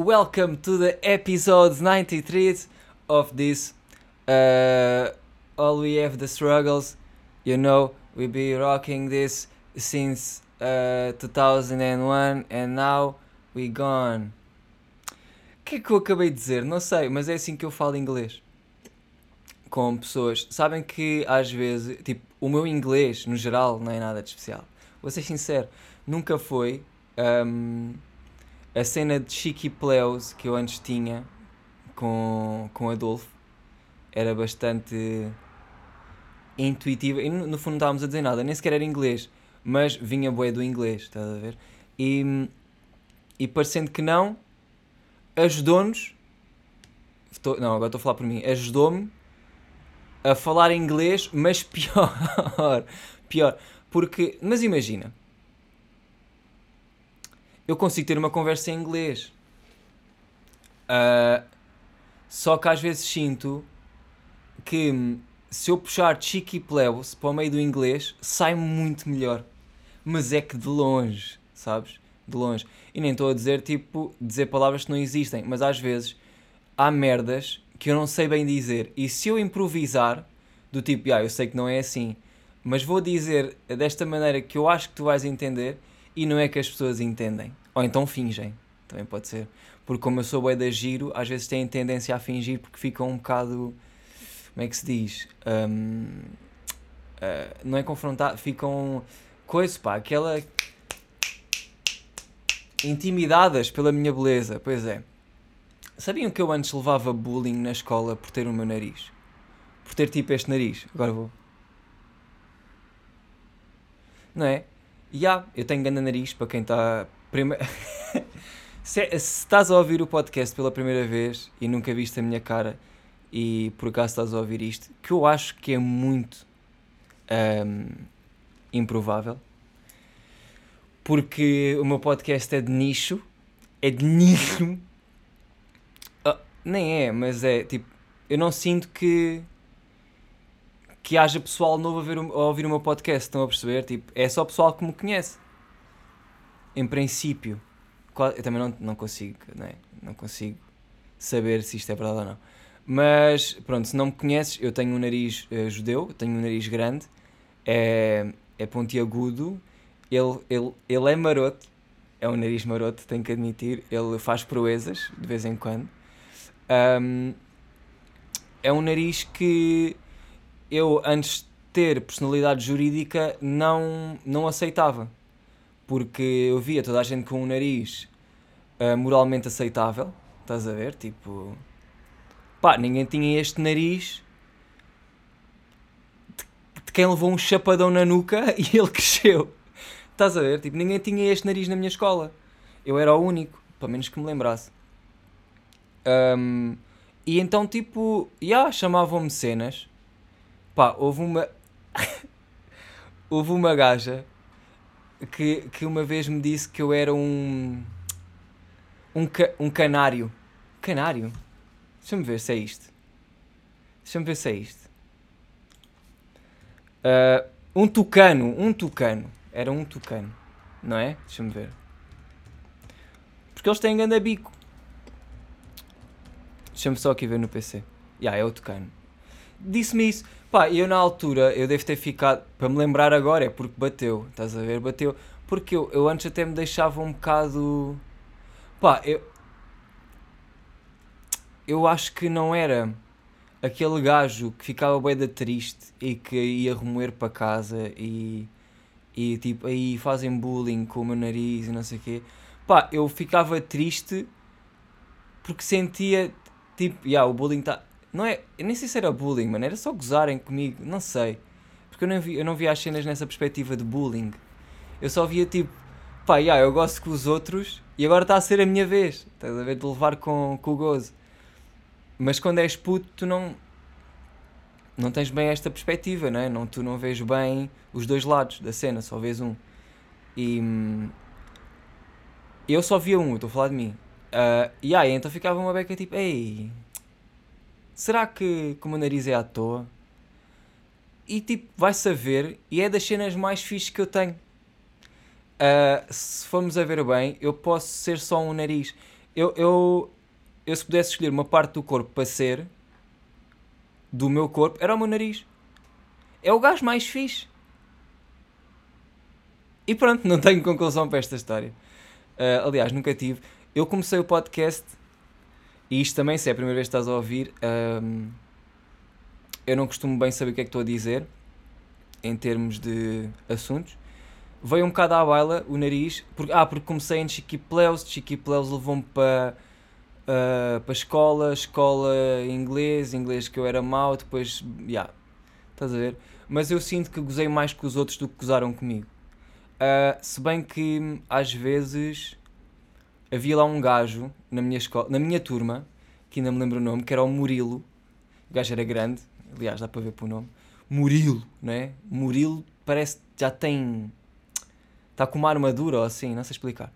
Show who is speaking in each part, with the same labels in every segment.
Speaker 1: welcome to the episode 93 of this. Uh, all we have the struggles, you know, we be rocking this since uh, 2001 and now we gone. O que é que eu acabei de dizer? Não sei, mas é assim que eu falo inglês. Com pessoas. Sabem que às vezes, tipo, o meu inglês, no geral, não é nada de especial. Vou ser sincero, nunca foi um, a cena de Chiqui Pleus que eu antes tinha com, com Adolfo. Era bastante intuitiva. E no, fundo não estávamos a dizer nada, nem sequer era inglês. Mas vinha boé do inglês, estás a ver? E, e parecendo que não, ajudou-nos. Não, agora estou a falar por mim. Ajudou-me a falar inglês, mas pior. pior. Porque, mas imagina, eu consigo ter uma conversa em inglês. Uh, só que às vezes sinto que se eu puxar cheeky plebs para o meio do inglês, sai muito melhor. Mas é que de longe, sabes? De longe. E nem estou a dizer, tipo, dizer palavras que não existem, mas às vezes há merdas que eu não sei bem dizer. E se eu improvisar, do tipo, ah, eu sei que não é assim, mas vou dizer desta maneira que eu acho que tu vais entender e não é que as pessoas entendem. Ou então fingem, também pode ser. Porque como eu sou bué da giro, às vezes têm tendência a fingir porque ficam um bocado, como é que se diz? Um, uh, ah, não é confrontar, ficam, coisa pá, aquela intimidadas pela minha beleza, pois é. Sabiam que eu antes levava bullying na escola por ter o meu nariz? Por ter tipo este nariz. Agora vou. Não é? E yeah, eu tenho grande nariz para quem está. Se, se estás a ouvir o podcast pela primeira vez e nunca viste a minha cara e por acaso estás a ouvir isto, que eu acho que é muito um, improvável, porque o meu podcast é de nicho, é de nicho, oh, nem é, mas é tipo, eu não sinto que que haja pessoal novo a, ver, a ouvir o meu podcast, estão a perceber? Tipo, é só pessoal que me conhece. Em princípio. Eu também não, não consigo, não, é? não consigo saber se isto é verdade ou não. Mas, pronto, se não me conheces, eu tenho um nariz uh, judeu, tenho um nariz grande, é, é pontiagudo, ele, ele, ele é maroto, é um nariz maroto, tenho que admitir, ele faz proezas de vez em quando. Um, é um nariz que eu, antes de ter personalidade jurídica, não, não aceitava. Porque eu via toda a gente com um nariz uh, moralmente aceitável, estás a ver? Tipo, pá, ninguém tinha este nariz de, de quem levou um chapadão na nuca e ele cresceu. Estás a ver? Tipo, ninguém tinha este nariz na minha escola. Eu era o único, pelo menos que me lembrasse. Um, e então, tipo, já yeah, chamavam-me cenas Pá, houve uma. houve uma gaja que, que uma vez me disse que eu era um. Um, ca, um canário. Canário? Deixa-me ver se é isto. Deixa-me ver se é isto. Uh, um tucano, um tucano. Era um tucano, não é? Deixa-me ver. Porque eles têm grande bico. Deixa-me só aqui ver no PC. Já, yeah, é o tucano. Disse-me isso. Pá, eu na altura, eu devo ter ficado, para me lembrar agora, é porque bateu, estás a ver? Bateu. Porque eu, eu antes até me deixava um bocado. Pá, eu. Eu acho que não era aquele gajo que ficava bem da triste e que ia remoer para casa e. E tipo, aí fazem bullying com o meu nariz e não sei o quê. Pá, eu ficava triste porque sentia tipo, yeah, o bullying está não é. Nem sei se era bullying, mano. Era só gozarem comigo. Não sei. Porque eu não, vi, eu não via as cenas nessa perspectiva de bullying. Eu só via tipo. Pá, yeah, eu gosto com os outros e agora está a ser a minha vez. Estás a ver? De levar com, com o gozo. Mas quando és puto, tu não. Não tens bem esta perspectiva, não é? Não, tu não vês bem os dois lados da cena, só vês um. E. Hum, eu só via um, estou a falar de mim. Uh, e aí, então ficava uma beca tipo, ei, será que, que o meu nariz é à toa? E tipo, vai saber, e é das cenas mais fixes que eu tenho. Uh, se formos a ver bem, eu posso ser só um nariz. Eu, eu, eu, se pudesse escolher uma parte do corpo para ser, do meu corpo, era o meu nariz. É o gajo mais fixe. E pronto, não tenho conclusão para esta história. Uh, aliás, nunca tive. Eu comecei o podcast, e isto também, se é a primeira vez que estás a ouvir, um, eu não costumo bem saber o que é que estou a dizer, em termos de assuntos. Veio um bocado à baila o nariz, porque, ah, porque comecei em Chiquipleus, Chiquipleus levou-me para uh, para escola, escola inglês, inglês que eu era mau, depois, já, yeah, estás a ver? Mas eu sinto que gozei mais com os outros do que gozaram comigo. Uh, se bem que às vezes havia lá um gajo na minha escola, na minha turma, que ainda me lembro o nome, que era o Murilo. O gajo era grande, aliás, dá para ver pelo nome. Murilo, não é? Murilo parece que já tem. Está com uma armadura ou assim, não sei explicar.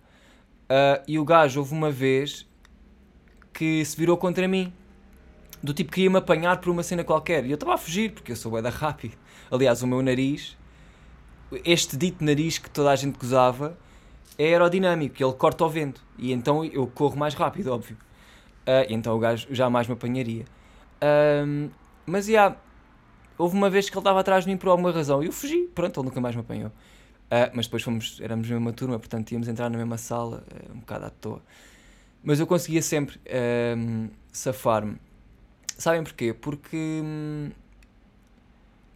Speaker 1: Uh, e o gajo houve uma vez que se virou contra mim. Do tipo que ia-me apanhar por uma cena qualquer. E eu estava a fugir, porque eu sou bué da rápido. Aliás, o meu nariz este dito nariz que toda a gente gozava é aerodinâmico, ele corta o vento e então eu corro mais rápido, óbvio. Uh, então o gajo jamais me apanharia. Uh, mas yeah, houve uma vez que ele estava atrás de mim por alguma razão e eu fugi, pronto, ele nunca mais me apanhou. Uh, mas depois fomos, éramos na mesma turma, portanto íamos entrar na mesma sala, um bocado à toa. Mas eu conseguia sempre safar-me. Sabem porquê? Porque hum,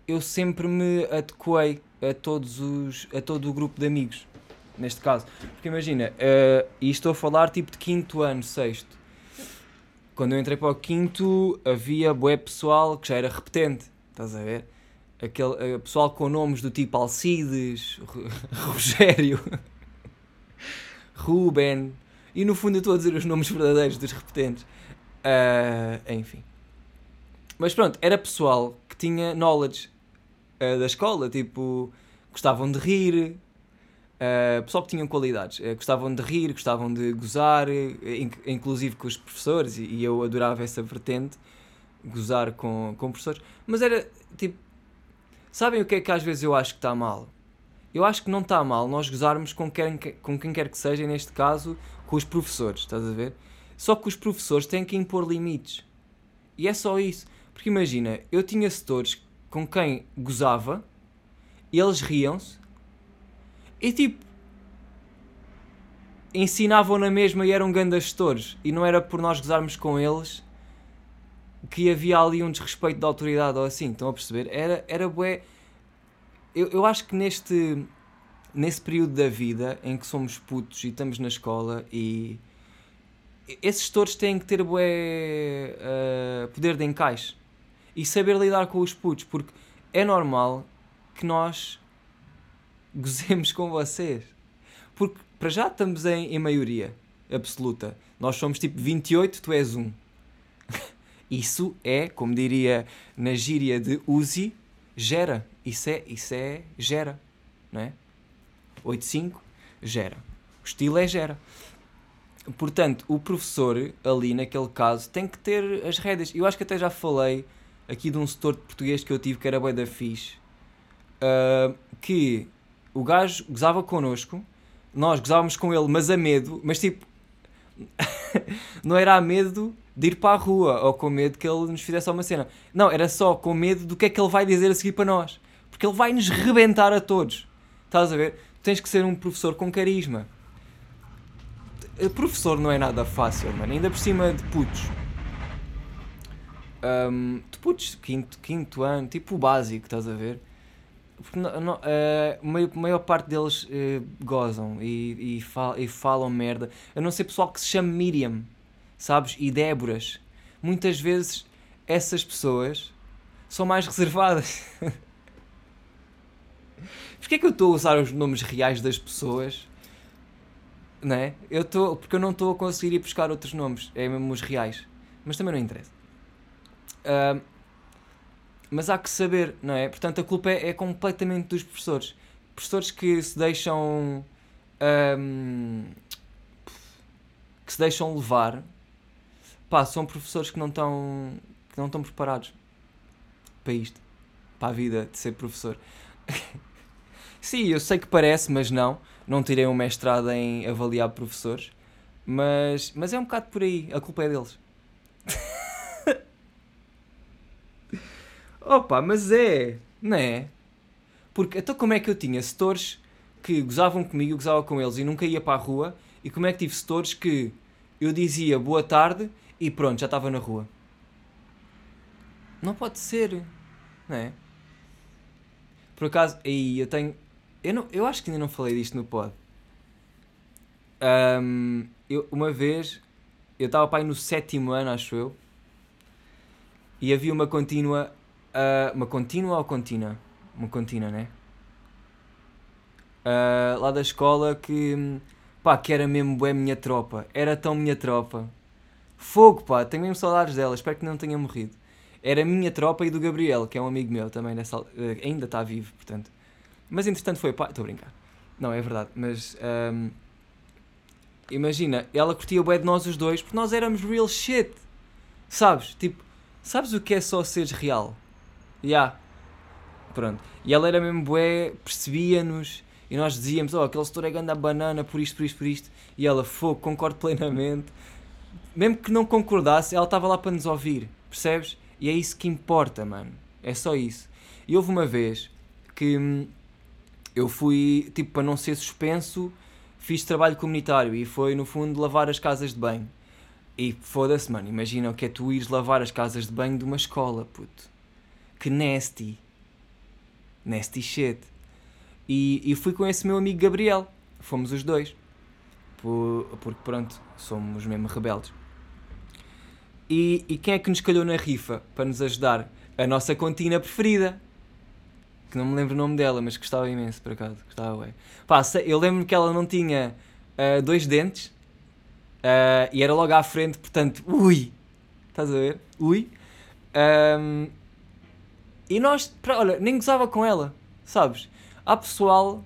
Speaker 1: eu sempre me adequei a todos os a todo o grupo de amigos neste caso. Porque imagina uh, e estou a falar tipo de quinto ano sexto. Quando eu entrei para o quinto havia bué pessoal que já era repetente estás a ver? Aquele uh, pessoal com nomes do tipo Alcides Rogério Ruben e no fundo eu estou a dizer os nomes verdadeiros dos repetentes. Uh, enfim. Mas pronto era pessoal que tinha knowledge uh, da escola, tipo, gostavam de rir, uh, pessoal que tinham qualidades, uh, gostavam de rir, gostavam de gozar, inc inclusive com os professores, e, e, eu adorava essa vertente, gozar com, com professores, mas era tipo, sabem o que é que às vezes eu acho que está mal? Eu acho que não está mal nós gozarmos com quem, com quem quer que seja, neste caso, com os professores, estás a ver? Só que os professores têm que impor limites. E é só isso. Porque imagina, eu tinha setores com quem gozava, eles riam-se e tipo ensinavam na mesma e eram grandes gestores e não era por nós gozarmos com eles que havia ali um desrespeito da autoridade ou assim, estão a perceber? Era, era bué. Eu, eu acho que neste nesse período da vida em que somos putos e estamos na escola e esses gestores têm que ter bué uh, poder de encaixe e saber lidar com os putos, porque é normal que nós gozemos com vocês. Porque para já estamos em, em maioria absoluta. Nós somos tipo 28, tu és um. Isso é, como diria na gíria de Uzi, gera. Isso é, isso é gera, não é? 85 gera. O estilo é gera. Portanto, o professor ali naquele caso tem que ter as rédeas. Eu acho que até já falei aqui de um setor de português que eu tive que era bem da fixe. Uh, que o gajo gozava connosco, nós gozávamos com ele, mas a medo, mas tipo, não era a medo de ir para a rua ou com medo que ele nos fizesse uma cena. Não, era só com medo do que é que ele vai dizer a seguir para nós. Porque ele vai nos rebentar a todos. Estás a ver? Tens que ser um professor com carisma. Professor não é nada fácil, mano. Ainda por cima de putos um, de putos, quinto, quinto ano, tipo o básico, estás a ver? Porque não, não, a maior parte deles uh, gozam e, e, fal, e falam merda. A não ser pessoal que se chama Miriam, sabes? E Déboras. Muitas vezes essas pessoas são mais reservadas. Porquê é que eu estou a usar os nomes reais das pessoas? Não é? Eu estou, porque eu não estou a conseguir ir buscar outros nomes. É mesmo os reais. Mas também não interessa. Uh, mas há que saber, não é? Portanto, a culpa é, é completamente dos professores. Professores que se deixam. Um, que se deixam levar. Pá, são professores que não estão. que não estão preparados para isto. Para a vida de ser professor. Sim, eu sei que parece, mas não. Não tirei um mestrado em avaliar professores. Mas, mas é um bocado por aí, a culpa é deles. Opa, mas é, não é? Porque então como é que eu tinha setores que gozavam comigo, eu gozava com eles e nunca ia para a rua, e como é que tive setores que eu dizia boa tarde e pronto, já estava na rua? Não pode ser, não é? Por acaso, aí eu tenho. Eu, não, eu acho que ainda não falei disto no pod. Um, eu, uma vez, eu estava aí no sétimo ano, acho eu, e havia uma contínua. Uh, uma contínua ou contínua? Uma contínua, né? Uh, lá da escola que. pá, que era mesmo é minha tropa. Era tão minha tropa. Fogo, pá, tenho mesmo saudades dela, espero que não tenha morrido. Era minha tropa e do Gabriel, que é um amigo meu também, nessa, uh, ainda está vivo, portanto. Mas entretanto foi pá, estou a brincar. Não, é verdade, mas. Um, imagina, ela curtia bué de nós os dois porque nós éramos real shit. Sabes? Tipo, sabes o que é só seres real? Yeah. Pronto. E ela era mesmo bué, percebia-nos e nós dizíamos, oh, aquele setor é grande a banana por isto, por isto, por isto. E ela, fogo, concordo plenamente. Mesmo que não concordasse, ela estava lá para nos ouvir, percebes? E é isso que importa, mano. É só isso. E houve uma vez que hum, eu fui, tipo, para não ser suspenso, fiz trabalho comunitário e foi no fundo lavar as casas de banho. E foda-se, mano, imagina o que é tu ires lavar as casas de banho de uma escola, puto. Que nasty. Nasty shit. E, e fui com esse meu amigo Gabriel. Fomos os dois. Por, porque pronto, somos mesmo rebeldes. E, e quem é que nos calhou na rifa para nos ajudar? A nossa contina preferida que não me lembro o nome dela, mas gostava imenso, por acaso. Gostava, ué. Pá, eu lembro-me que ela não tinha uh, dois dentes uh, e era logo à frente, portanto, ui! Estás a ver? Ui! Um, e nós, olha, nem gozava com ela, sabes? Há pessoal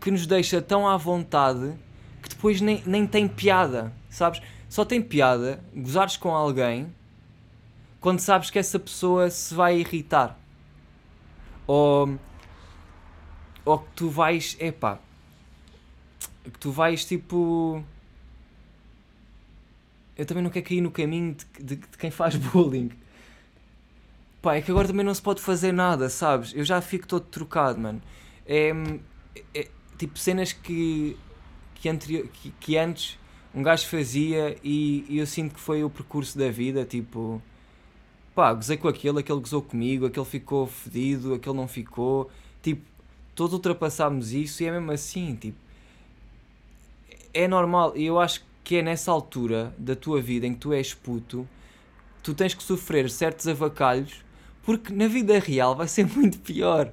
Speaker 1: que nos deixa tão à vontade que depois nem, nem tem piada, sabes? Só tem piada gozares com alguém quando sabes que essa pessoa se vai irritar ou, ou que tu vais, epá, que tu vais tipo. Eu também não quero cair no caminho de, de, de quem faz bullying. Pá, é que agora também não se pode fazer nada, sabes? Eu já fico todo trocado, mano. É, é tipo cenas que, que, anterior, que, que antes um gajo fazia e, e, eu sinto que foi o percurso da vida, tipo pá, gozei com aquele, aquele gozou comigo, aquele ficou fedido, aquele não ficou. Tipo, todos ultrapassámos isso e é mesmo assim, tipo. É normal, e eu acho que é nessa altura da tua vida em que tu és puto, tu tens que sofrer certos avacalhos, porque na vida real vai ser muito pior.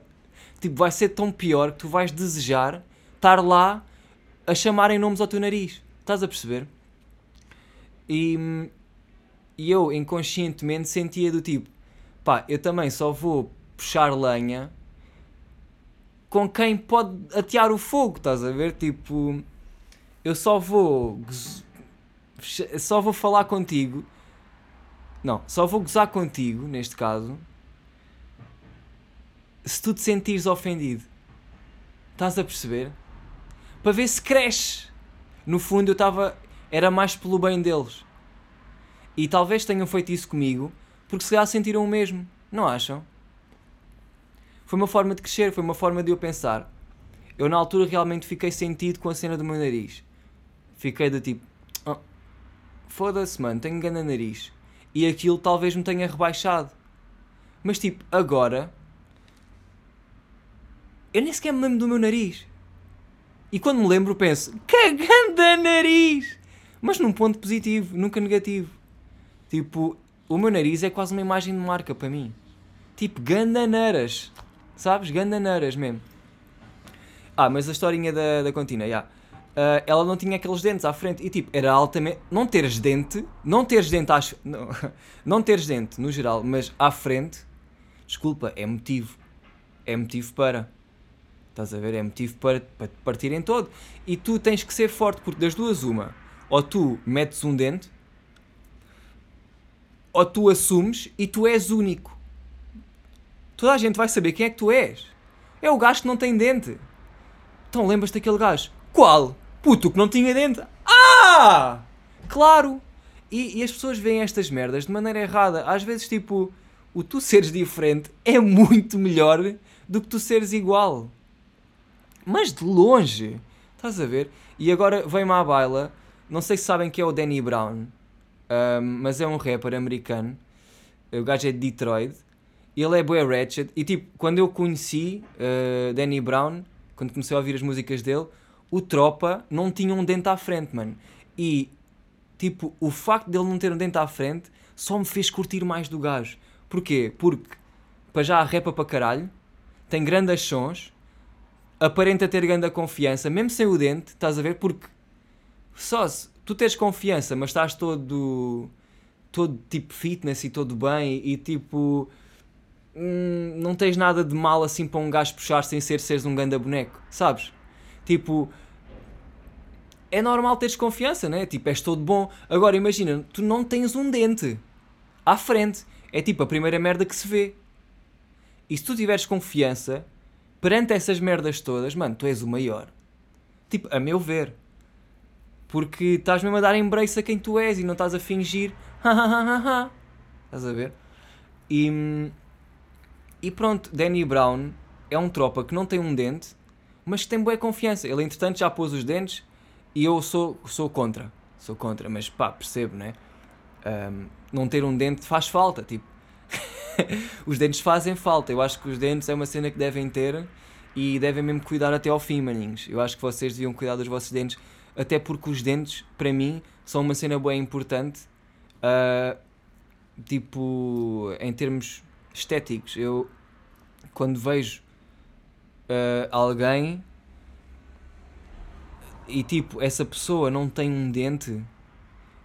Speaker 1: Tipo, vai ser tão pior que tu vais desejar estar lá a chamarem nomes ao teu nariz. Estás a perceber? E e eu inconscientemente sentia do tipo, pá, eu também só vou puxar lenha com quem pode atear o fogo, estás a ver? Tipo, eu só vou só vou falar contigo. Não, só vou gozar contigo, neste caso, se tu te sentires ofendido. Estás a perceber? Para ver se cresce. No fundo, eu estava. Era mais pelo bem deles. E talvez tenham feito isso comigo porque se calhar sentiram o mesmo, não acham? Foi uma forma de crescer, foi uma forma de eu pensar. Eu na altura realmente fiquei sentido com a cena do meu nariz. Fiquei do tipo, oh, foda-se mano, tenho grande nariz. E aquilo talvez me tenha rebaixado. Mas tipo, agora eu nem sequer me lembro do meu nariz. E quando me lembro penso, cagando nariz! Mas num ponto positivo, nunca negativo. Tipo, o meu nariz é quase uma imagem de marca para mim. Tipo, gandaneiras. Sabes? Gandaneiras mesmo. Ah, mas a historinha da, da Contina, já. Yeah. Uh, ela não tinha aqueles dentes à frente. E tipo, era altamente. Não teres dente. Não teres dente às. Não, não teres dente no geral, mas à frente. Desculpa, é motivo. É motivo para. Estás a ver? É motivo para, para te partirem todo. E tu tens que ser forte, porque das duas, uma. Ou tu metes um dente ou tu assumes e tu és único. Toda a gente vai saber quem é que tu és. É o gajo que não tem dente. Então lembras-te daquele gajo? Qual? Puto que não tinha dente. Ah! Claro! E, e as pessoas veem estas merdas de maneira errada. Às vezes, tipo, o tu seres diferente é muito melhor do que tu seres igual. Mas de longe. Estás a ver? E agora vem-me à baila. Não sei se sabem que é o Danny Brown. um, mas é um rapper americano. O gajo é de Detroit. Ele é bué ratchet. E tipo, quando eu conheci uh, Danny Brown, quando comecei a ouvir as músicas dele, o Tropa não tinha um dente à frente, mano. E tipo, o facto dele não ter um dente à frente só me fez curtir mais do gajo. Porquê? Porque para já repa para caralho, tem grandes sons, aparenta ter grande confiança, mesmo sem o dente, estás a ver? Porque só se tu tens confiança, mas estás todo todo tipo fitness e todo bem e, tipo hum, não tens nada de mal assim para um gajo puxar sem ser seres um ganda boneco, sabes? Tipo, é normal teres confiança, né? Tipo, és todo bom. Agora imagina, tu não tens um dente à frente. É tipo a primeira merda que se vê. E se tu tiveres confiança perante essas merdas todas, mano, tu és o maior. Tipo, a meu ver. Porque estás mesmo a dar embrace a quem tu és e não estás a fingir. estás a ver? E, e pronto, Danny Brown é um tropa que não tem um dente, mas que tem boa confiança. Ele, entretanto, já pôs os dentes e eu sou, sou contra. Sou contra, mas pá, percebo, né? Um, não ter um dente faz falta, tipo. os dentes fazem falta. Eu acho que os dentes é uma cena que devem ter e devem mesmo cuidar até ao fim, maninhos. Eu acho que vocês deviam cuidar dos vossos dentes até porque os dentes, para mim, são uma cena bem importante, uh, tipo, em termos estéticos. Eu, quando vejo uh, alguém e, tipo, essa pessoa não tem um dente,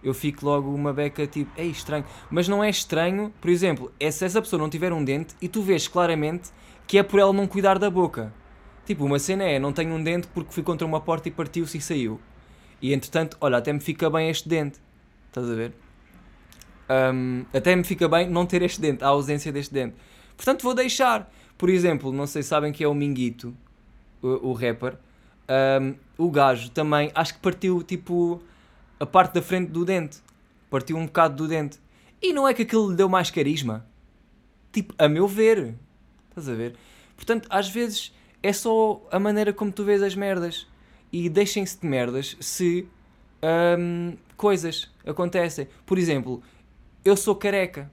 Speaker 1: eu fico logo uma beca, tipo, é estranho. Mas não é estranho, por exemplo, é se essa pessoa não tiver um dente e tu vês claramente que é por ela não cuidar da boca. Tipo, uma cena é, não tenho um dente porque fui contra uma porta e partiu-se e saiu. E entretanto, olha, até me fica bem este dente. Estás a ver? Um, até me fica bem não ter este dente, a ausência deste dente. Portanto, vou deixar. Por exemplo, não sei se sabem que é o Minguito, o, o rapper. Um, o gajo também, acho que partiu tipo a parte da frente do dente. Partiu um bocado do dente. E não é que aquilo lhe deu mais carisma. Tipo, a meu ver. Estás a ver? Portanto, às vezes é só a maneira como tu vês as merdas e deixem-se de merdas se hum, coisas acontecem. Por exemplo, eu sou careca.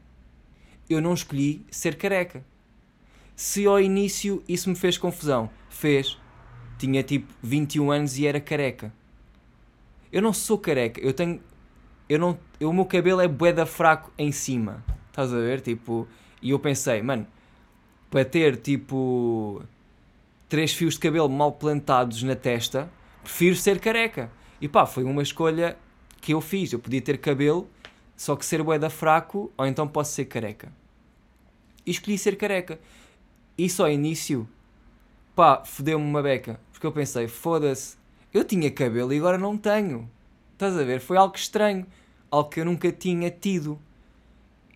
Speaker 1: Eu não escolhi ser careca. Se ao início isso me fez confusão, fez. Tinha tipo 21 anos e era careca. Eu não sou careca, eu tenho. Eu não, eu, o meu cabelo é boeda fraco em cima. Estás a ver? Tipo. E eu pensei, mano, para ter tipo. Três fios de cabelo mal plantados na testa, prefiro ser careca. E pá, foi uma escolha que eu fiz. Eu podia ter cabelo, só que ser boeda fraco, ou então posso ser careca. E escolhi ser careca. Isso ao início, pá, fodeu-me uma beca. Porque eu pensei, foda-se, eu tinha cabelo e agora não tenho. Estás a ver? Foi algo estranho. Algo que eu nunca tinha tido.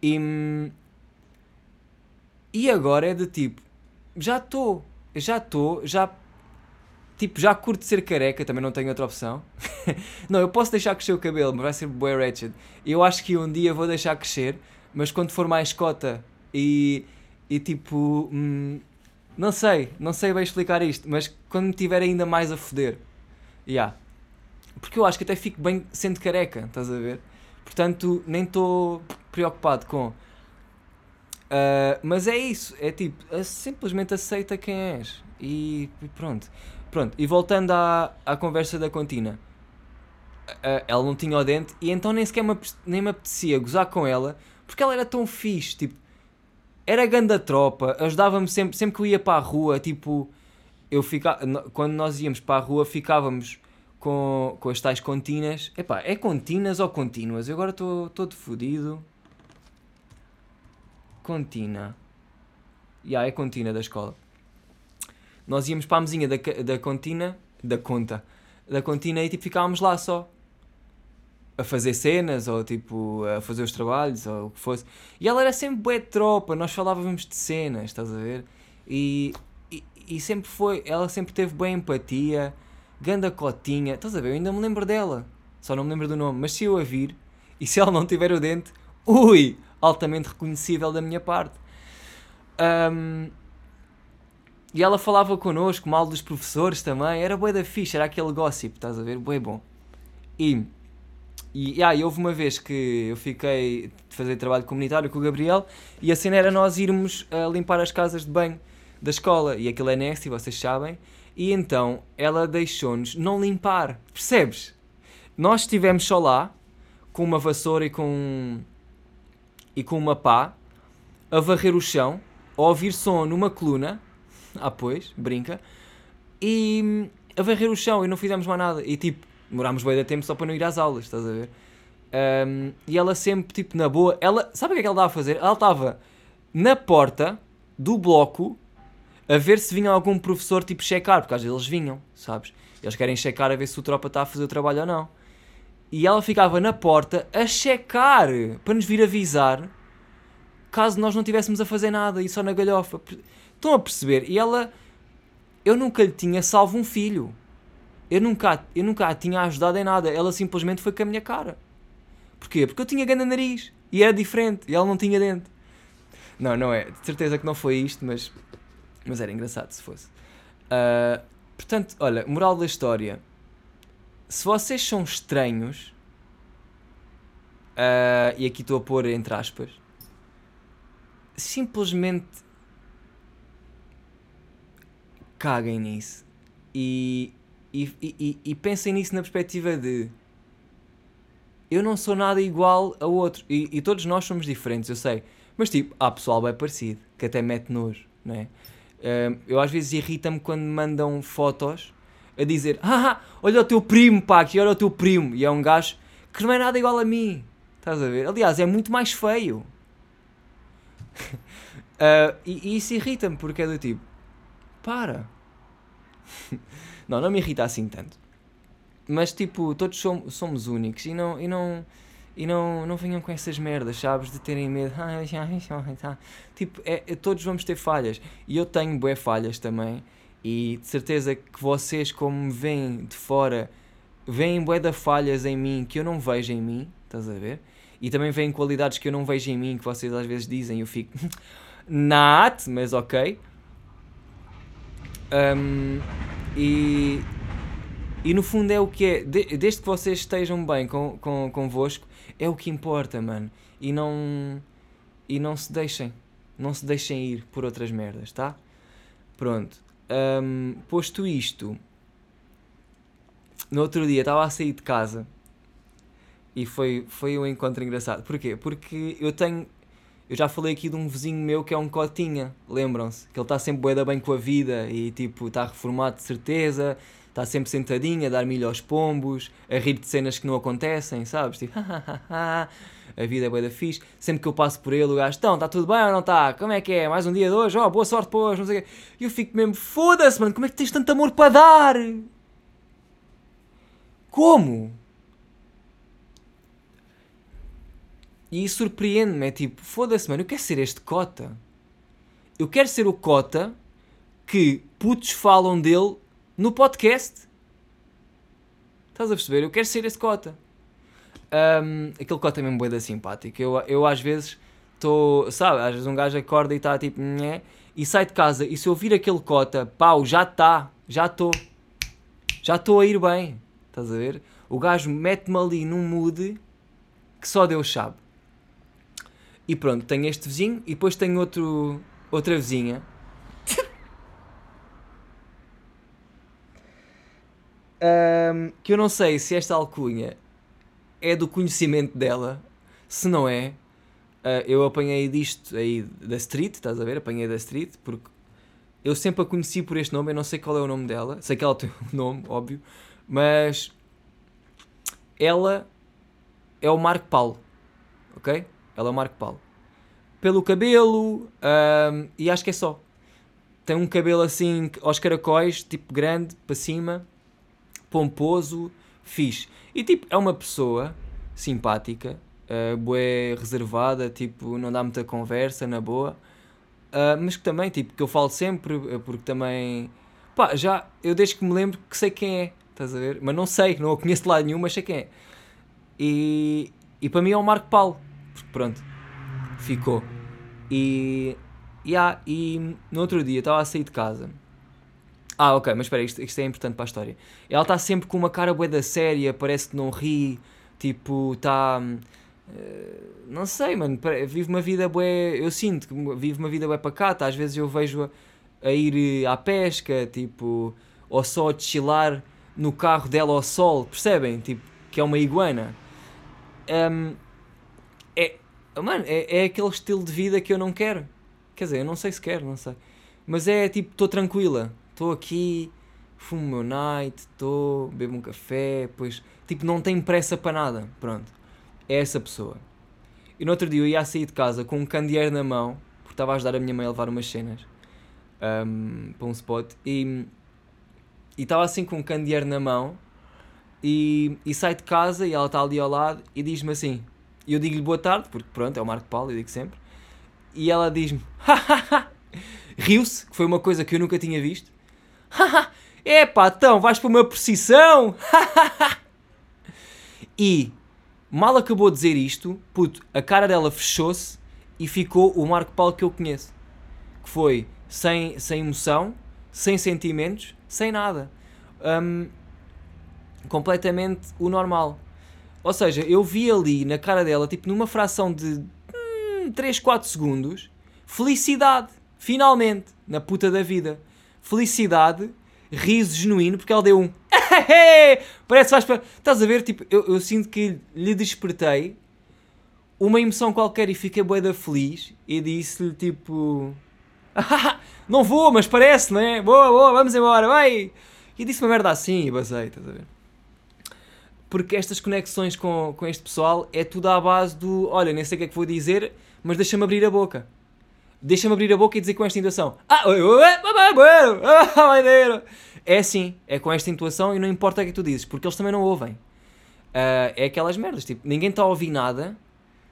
Speaker 1: E. E agora é de tipo, já estou, já estou, já Tipo, já curto ser careca, também não tenho outra opção. não, eu posso deixar crescer o cabelo, mas vai ser bué wretched. Eu acho que um dia vou deixar crescer, mas quando for mais cota e, e tipo... Hum, não sei, não sei bem explicar isto, mas quando me tiver ainda mais a foder. Yeah. Porque eu acho que até fico bem sendo careca, estás a ver? Portanto, nem estou preocupado com. Uh, mas é isso, é tipo, simplesmente aceita quem és. E, pronto. Pronto, e voltando à, à conversa da contina, ela não tinha o dente e então nem sequer me, nem me apetecia gozar com ela porque ela era tão fixe, tipo, era ganda tropa, ajudava-me sempre, sempre que eu ia para a rua, tipo, eu ficava, quando nós íamos para a rua ficávamos com, com as tais contínuas, epá, é contínuas ou contínuas? Eu agora estou todo fodido. Contina. Já, yeah, é contina da escola nós íamos para a mesinha da, da contina, da conta, da contina e tipo ficávamos lá só. A fazer cenas, ou tipo, a fazer os trabalhos, ou o que fosse. E ela era sempre bué de tropa, nós falávamos de cenas, estás a ver? E, e, sempre foi, ela sempre teve boa empatia, ganda cotinha, estás a ver? Eu ainda me lembro dela. Só não me lembro do nome, mas se eu a vir e se ela não tiver o dente, ui, altamente reconhecível da minha parte. Um, e ela falava connosco, mal dos professores também, era bué da ficha, era aquele gossip, estás a ver? Bué bom. E, e, ah, e houve uma vez que eu fiquei de fazer trabalho comunitário com o Gabriel e a cena era nós irmos a limpar as casas de banho da escola e aquilo é nasty, vocês sabem. E então ela deixou-nos não limpar, percebes? Nós estivemos só lá com uma vassoura e com e com uma pá a varrer o chão, a ouvir som numa coluna, ah pois, brinca, e a varrer o chão e não fizemos mais nada. E tipo, demorámos bem de tempo só para não ir às aulas, estás a ver? Um, e ela sempre, tipo, na boa, ela, sabe o que é que ela estava a fazer? Ela estava na porta do bloco a ver se vinha algum professor tipo checar, porque às vezes eles vinham, sabes? Eles querem checar a ver se o tropa está a fazer o trabalho ou não. E ela ficava na porta a checar para nos vir avisar caso nós não estivéssemos a fazer nada e só na galhofa. Estão a perceber? E ela. Eu nunca lhe tinha salvo um filho. Eu nunca, eu nunca a tinha ajudado em nada. Ela simplesmente foi com a minha cara. Porquê? Porque eu tinha grande nariz. E era diferente. E ela não tinha dente. Não, não é. De certeza que não foi isto, mas mas era engraçado se fosse. Uh, portanto, olha, moral da história. Se vocês são estranhos, uh, e aqui estou a pôr entre aspas, simplesmente caguem nisso. E, e, e, e, pensem nisso na perspectiva de eu não sou nada igual a outro. E, e todos nós somos diferentes, eu sei. Mas tipo, há pessoal bem parecido, que até mete nojo, não é? Uh, eu às vezes irrita-me quando me mandam fotos a dizer: Ah, olha o teu primo, pá, olha o teu primo. E é um gajo que não é nada igual a mim. Estás a ver? Aliás, é muito mais feio. uh, e, e, isso irrita-me porque é do tipo: Para. não, não me irrita assim tanto. Mas tipo, todos somos, somos únicos e não. E não e não, não venham com essas merdas, sabes? De terem medo. Tipo, é, é, todos vamos ter falhas. E eu tenho boé falhas também. E de certeza que vocês, como me veem de fora, veem bué de falhas em mim que eu não vejo em mim. Estás a ver? E também veem qualidades que eu não vejo em mim, que vocês às vezes dizem. E eu fico. Not, mas ok. Um, e, e no fundo é o que é. De, desde que vocês estejam bem com, com, convosco, é o que importa, mano. E não. E não se deixem. Não se deixem ir por outras merdas, tá? Pronto. Um, posto isto, no outro dia estava a sair de casa e foi, foi um encontro engraçado. Porquê? Porque eu tenho. Eu já falei aqui de um vizinho meu que é um cotinha, lembram-se? Que ele está sempre bué bem com a vida e tipo, está reformado de certeza, está sempre sentadinho a dar milho aos pombos, a rir de cenas que não acontecem, sabes? Tipo, a vida é boa da fixe. Sempre que eu passo por ele, o gajo, então, está tudo bem ou não está? Como é que é? Mais um dia de hoje? Oh, boa sorte hoje, não sei o quê. E eu fico mesmo, foda-se, mano, como é que tens tanto amor para dar? Como? E surpreende-me, é tipo, foda-se, mano, eu quero ser este cota. Eu quero ser o cota que putos falam dele no podcast. Estás a perceber? Eu quero ser esse cota. Um, aquele cota é mesmo boeda simpático. Eu, eu às vezes estou, sabe, às vezes um gajo acorda e está tipo, nhé, e sai de casa e se eu ouvir aquele cota, pau, já está, já estou, já estou a ir bem. Estás a ver? O gajo mete-me ali num mood que só Deus sabe. E pronto, tenho este vizinho e depois tenho outro, outra vizinha Um, que eu não sei se esta alcunha é do conhecimento dela, se não é, uh, eu apanhei disto aí da Street, estás a ver? Apanhei da Street, porque eu sempre a conheci por este nome, eu não sei qual é o nome dela, sei que ela tem um nome, óbvio, mas ela é o Marco Paulo, ok? Ela é o Marco Paulo. Pelo cabelo, um, e acho que é só. Tem um cabelo assim aos caracóis, tipo grande, para cima, pomposo, fixe. E tipo, é uma pessoa simpática, uh, bué reservada, tipo, não dá muita conversa, na boa. Uh, mas que também, tipo, que eu falo sempre, uh, porque também... Pá, já, eu desde que me lembro que sei quem é, estás a ver? Mas não sei, não a conheço de lado nenhum, mas sei quem é. E, e para mim é o Marco Paulo, porque pronto, ficou. E, yeah, e no outro dia estava a sair de casa. Ah, ok, mas espera, isto, isto é importante para a história. Ela está sempre com uma cara bué da séria, parece que não ri, tipo, está... Uh, não sei, mano, vive uma vida bué... Eu sinto que vive uma vida bué pacata, às vezes eu vejo-a a ir à pesca, tipo, ou só a chilar no carro dela ao sol, percebem? Tipo, que é uma iguana. Um, é, mano, é, é aquele estilo de vida que eu não quero. Quer dizer, eu não sei se quero, não sei. Mas é tipo, estou tranquila, estou aqui, fumo o meu night, estou, bebo um café, depois, tipo, não tenho pressa para nada. Pronto, é essa pessoa. E no outro dia eu ia sair de casa com um candeeiro na mão, porque estava a ajudar a minha mãe a levar umas cenas um, para um spot, e estava assim com um candeeiro na mão, e, e sai de casa e ela está ali ao lado e diz-me assim, e eu digo-lhe boa tarde, porque pronto, é o Marco Paulo, eu digo sempre, e ela diz-me, riu-se, que foi uma coisa que eu nunca tinha visto, epá, então vais para uma procissão, e mal acabou de dizer isto, puto, a cara dela fechou-se e ficou o Marco Paulo que eu conheço, que foi sem, sem emoção, sem sentimentos, sem nada. Um, completamente o normal. Ou seja, eu vi ali na cara dela, tipo numa fração de hum, 3, 4 segundos, felicidade, finalmente, na puta da vida. Felicidade, riso genuíno, porque ela deu um parece que para. Estás a ver? Tipo, eu, eu sinto que lhe despertei uma emoção qualquer e fiquei boeda feliz e disse-lhe tipo. não vou, mas parece, não é? Boa, boa, vamos embora, vai! E disse uma merda assim e basei, estás a ver? porque estas conexões com, com este pessoal é tudo à base do olha, nem sei o que é que vou dizer, mas deixa-me abrir a boca. Deixa-me abrir a boca e dizer com esta intuação. Ah, é assim, é com esta intuação e não importa o que, é tu dizes, porque eles também não ouvem. Uh, é aquelas merdas, tipo, ninguém está a ouvir nada,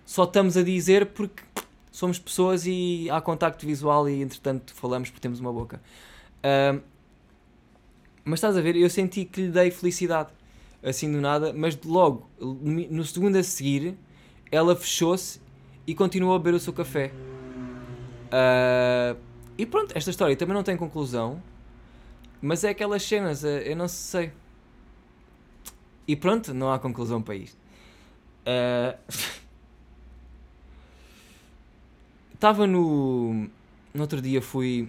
Speaker 1: só estamos a dizer porque somos pessoas e há contacto visual e entretanto falamos porque temos uma boca. Uh, mas estás a ver, eu senti que lhe dei felicidade assim do nada, mas logo, no segundo a seguir, ela fechou-se e continuou a beber o seu café. Uh, e pronto, esta história também não tem conclusão, mas é aquelas cenas, eh, eu não sei. E pronto, não há conclusão para isto. Estava uh, no. No outro dia fui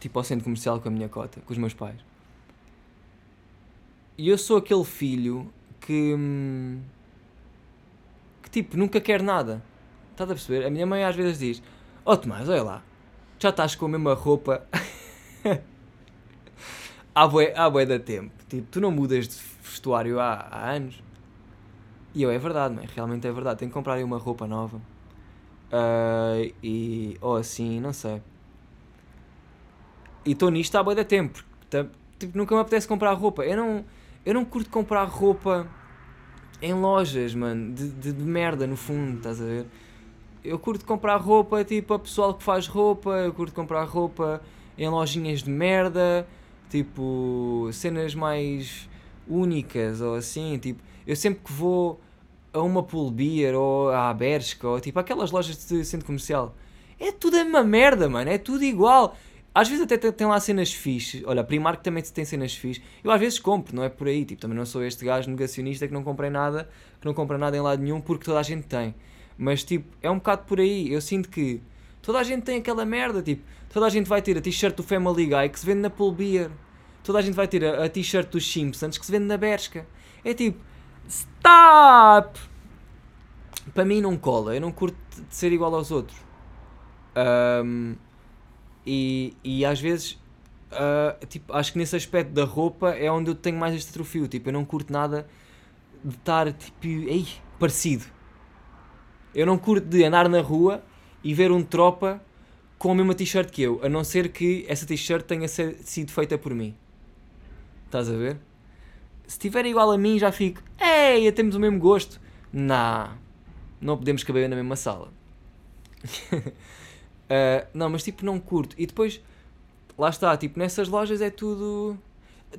Speaker 1: tipo ao centro comercial com a minha cota, com os meus pais. E eu sou aquele filho que. Hum, que tipo, nunca quer nada. Estás a perceber? A minha mãe às vezes diz: oh, Tomás, olha lá, já estás com a mesma roupa há, bué, há bué da tempo. Tipo, tu não mudas de vestuário há, há anos. E eu, é verdade, mãe, realmente é verdade. Tenho que comprar uma roupa nova. Uh, e. ou assim, não sei. E estou nisto há bué da tempo. Tipo, nunca me apetece comprar roupa. Eu não eu não curto comprar roupa em lojas, mano, de, de, de, merda no fundo, estás a ver? Eu curto comprar roupa tipo a pessoal que faz roupa, eu curto comprar roupa em lojinhas de merda, tipo cenas mais únicas ou assim, tipo, eu sempre que vou a uma pool beer ou à Bershka ou tipo aquelas lojas de centro comercial, é tudo a mesma merda, mano, é tudo igual. Às vezes até tem lá cenas fixes. Olha, Primark também tem cenas fixes. Eu às vezes compro, não é por aí. Tipo, também não sou este gajo negacionista que não comprei nada, que não compra nada em lado nenhum porque toda a gente tem. Mas tipo, é um bocado por aí. Eu sinto que toda a gente tem aquela merda. Tipo, toda a gente vai ter a t-shirt do Family Guy que se vende na Beer. Toda a gente vai ter a, a t-shirt dos Simpsons que se vende na Bershka. É tipo, stop! Para mim não cola. Eu não curto de ser igual aos outros. Um, e, e às vezes, uh, tipo, acho que nesse aspecto da roupa é onde eu tenho mais este atrofio. Tipo, eu não curto nada de estar, tipo, ei, parecido. Eu não curto de andar na rua e ver um tropa com a mesma t-shirt que eu, a não ser que essa t-shirt tenha sido feita por mim. Estás a ver? Se estiver igual a mim, já fico, ei, temos o mesmo gosto. Não, não podemos caber na mesma sala. Uh, não, mas tipo, não curto. E depois, lá está, tipo, nessas lojas é tudo.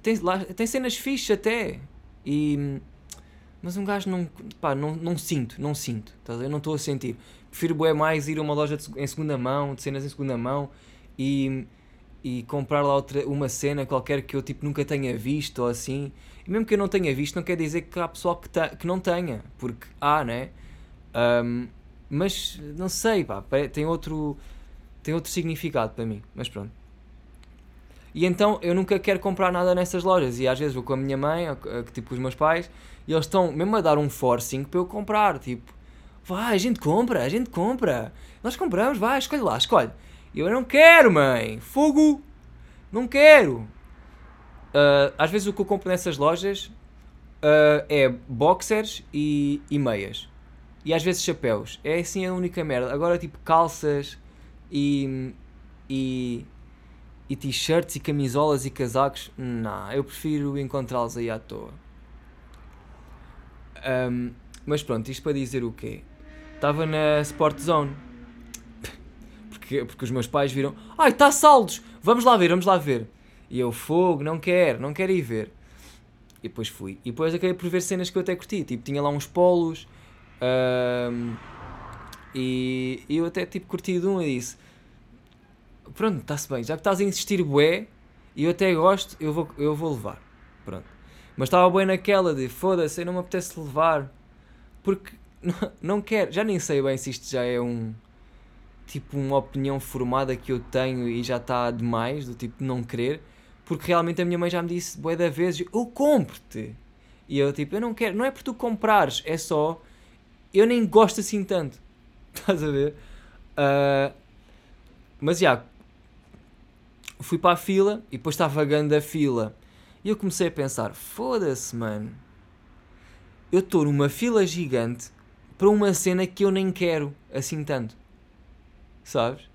Speaker 1: tem, lá, tem cenas fixes até. E, mas um gajo não, pá, não, não sinto, não sinto. Tá eu não estou a sentir. Prefiro bué mais ir a uma loja de, em segunda mão, de cenas em segunda mão e, e comprar lá outra, uma cena qualquer que eu tipo nunca tenha visto ou assim. E mesmo que eu não tenha visto, não quer dizer que há pessoal que, ta, que não tenha, porque há, né? Um, mas não sei, pá, tem outro, tem outro significado para mim. Mas pronto. E então eu nunca quero comprar nada nessas lojas. E às vezes vou com a minha mãe, tipo com os meus pais, e eles estão mesmo a dar um forcing para eu comprar. Tipo, vai, a gente compra, a gente compra. Nós compramos, vai, escolhe lá, escolhe. E eu não quero, mãe, fogo, não quero. Uh, às vezes o que eu compro nessas lojas uh, é boxers e, e meias. E às vezes chapéus. É assim a única merda. Agora, tipo, calças e. e e t-shirts e camisolas e casacos, não, eu prefiro encontrá-los aí à toa. Um, mas pronto, isto para dizer o quê? Estava na Sport Zone. Porque, porque os meus pais viram, ai, está saldos, vamos lá ver, vamos lá ver. E eu, fogo, não quero, não quero ir ver. E depois fui. E depois acabei por ver cenas que eu até curti. Tipo, tinha lá uns polos. Um, e, eu até tipo curti de um e disse: pronto, está-se bem, já que estás a insistir bué, e eu até gosto, eu vou, eu vou levar. Pronto. Mas estava bem naquela de foda-se, eu não me apetece levar. Porque não, não quero, já nem sei bem se isto já é um tipo uma opinião formada que eu tenho e já está demais, do tipo não querer, porque realmente a minha mãe já me disse bué da vezes, eu compro-te. E eu tipo, eu não quero, não é por tu comprares, é só eu nem gosto assim tanto. Estás a ver? Uh, mas já, fui para a fila e depois estava vagando a fila. E eu comecei a pensar: foda-se, mano. Eu estou numa fila gigante para uma cena que eu nem quero assim tanto. Sabes?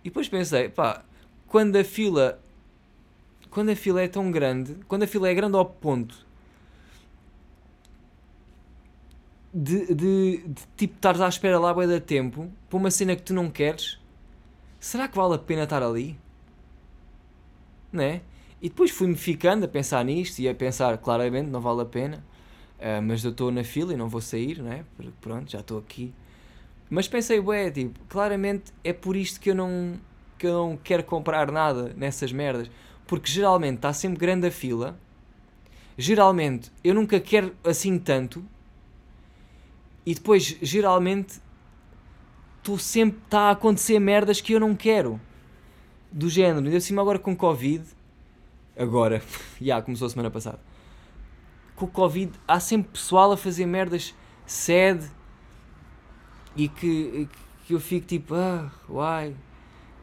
Speaker 1: E depois pensei: pá, quando a fila. Quando a fila é tão grande, quando a fila é grande ao ponto de, de, de tipo estares à espera lá bem da tempo para uma cena que tu não queres, será que vale a pena estar ali? Né? E depois fui-me ficando a pensar nisto e a pensar, claramente, não vale a pena, uh, mas eu estou na fila e não vou sair, né? Porque pronto, já estou aqui. Mas pensei, ué, tipo, claramente é por isto que eu não, que eu não quero comprar nada nessas merdas. Porque geralmente está sempre grande a fila, geralmente eu nunca quero assim tanto, e depois geralmente estou sempre, está a acontecer merdas que eu não quero do género, ainda cima agora com Covid, agora, já yeah, começou a semana passada, com Covid há sempre pessoal a fazer merdas sede e que, que eu fico tipo, ah, uai,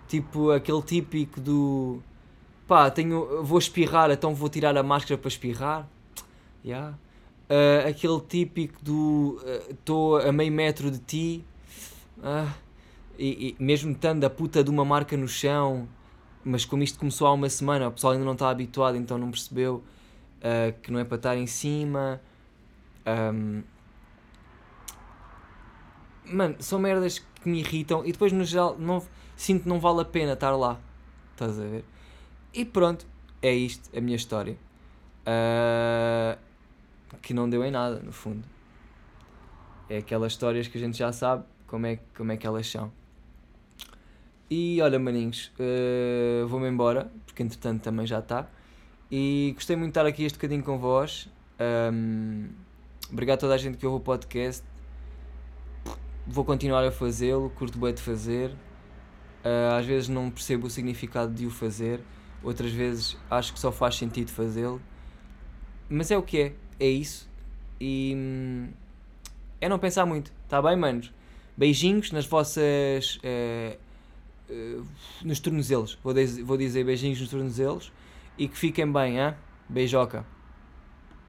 Speaker 1: tipo aquele típico do pá, tenho, vou espirrar, então vou tirar a máscara para espirrar, yeah. Uh, aquele típico do estou uh, a meio metro de ti, uh, e, e, mesmo estando a puta de uma marca no chão, mas como isto começou há uma semana, o pessoal ainda não está habituado, então não percebeu uh, que não é para estar em cima. Um, mano, são merdas que me irritam e depois no geral não, sinto que não vale a pena estar lá. Estás a ver? E pronto, é isto, a minha história. Uh, que não deu em nada, no fundo. É aquelas histórias que a gente já sabe como é, como é que elas são. E olha, maninhos, uh, vou-me embora, porque entretanto também já está. E gostei muito de estar aqui este bocadinho com vós. Um, obrigado a toda a gente que ouve o podcast. Vou continuar a fazê-lo, curto bem de fazer. Uh, às vezes não percebo o significado de o fazer, outras vezes acho que só faz sentido fazê-lo. Mas é o que é, é isso. E hum, é não pensar muito, tá bem, manos? Beijinhos nas vossas. Uh, nos tornozelos. Vou, dizer, vou dizer beijinhos nos tornozelos e que fiquem bem, hein? Beijoca.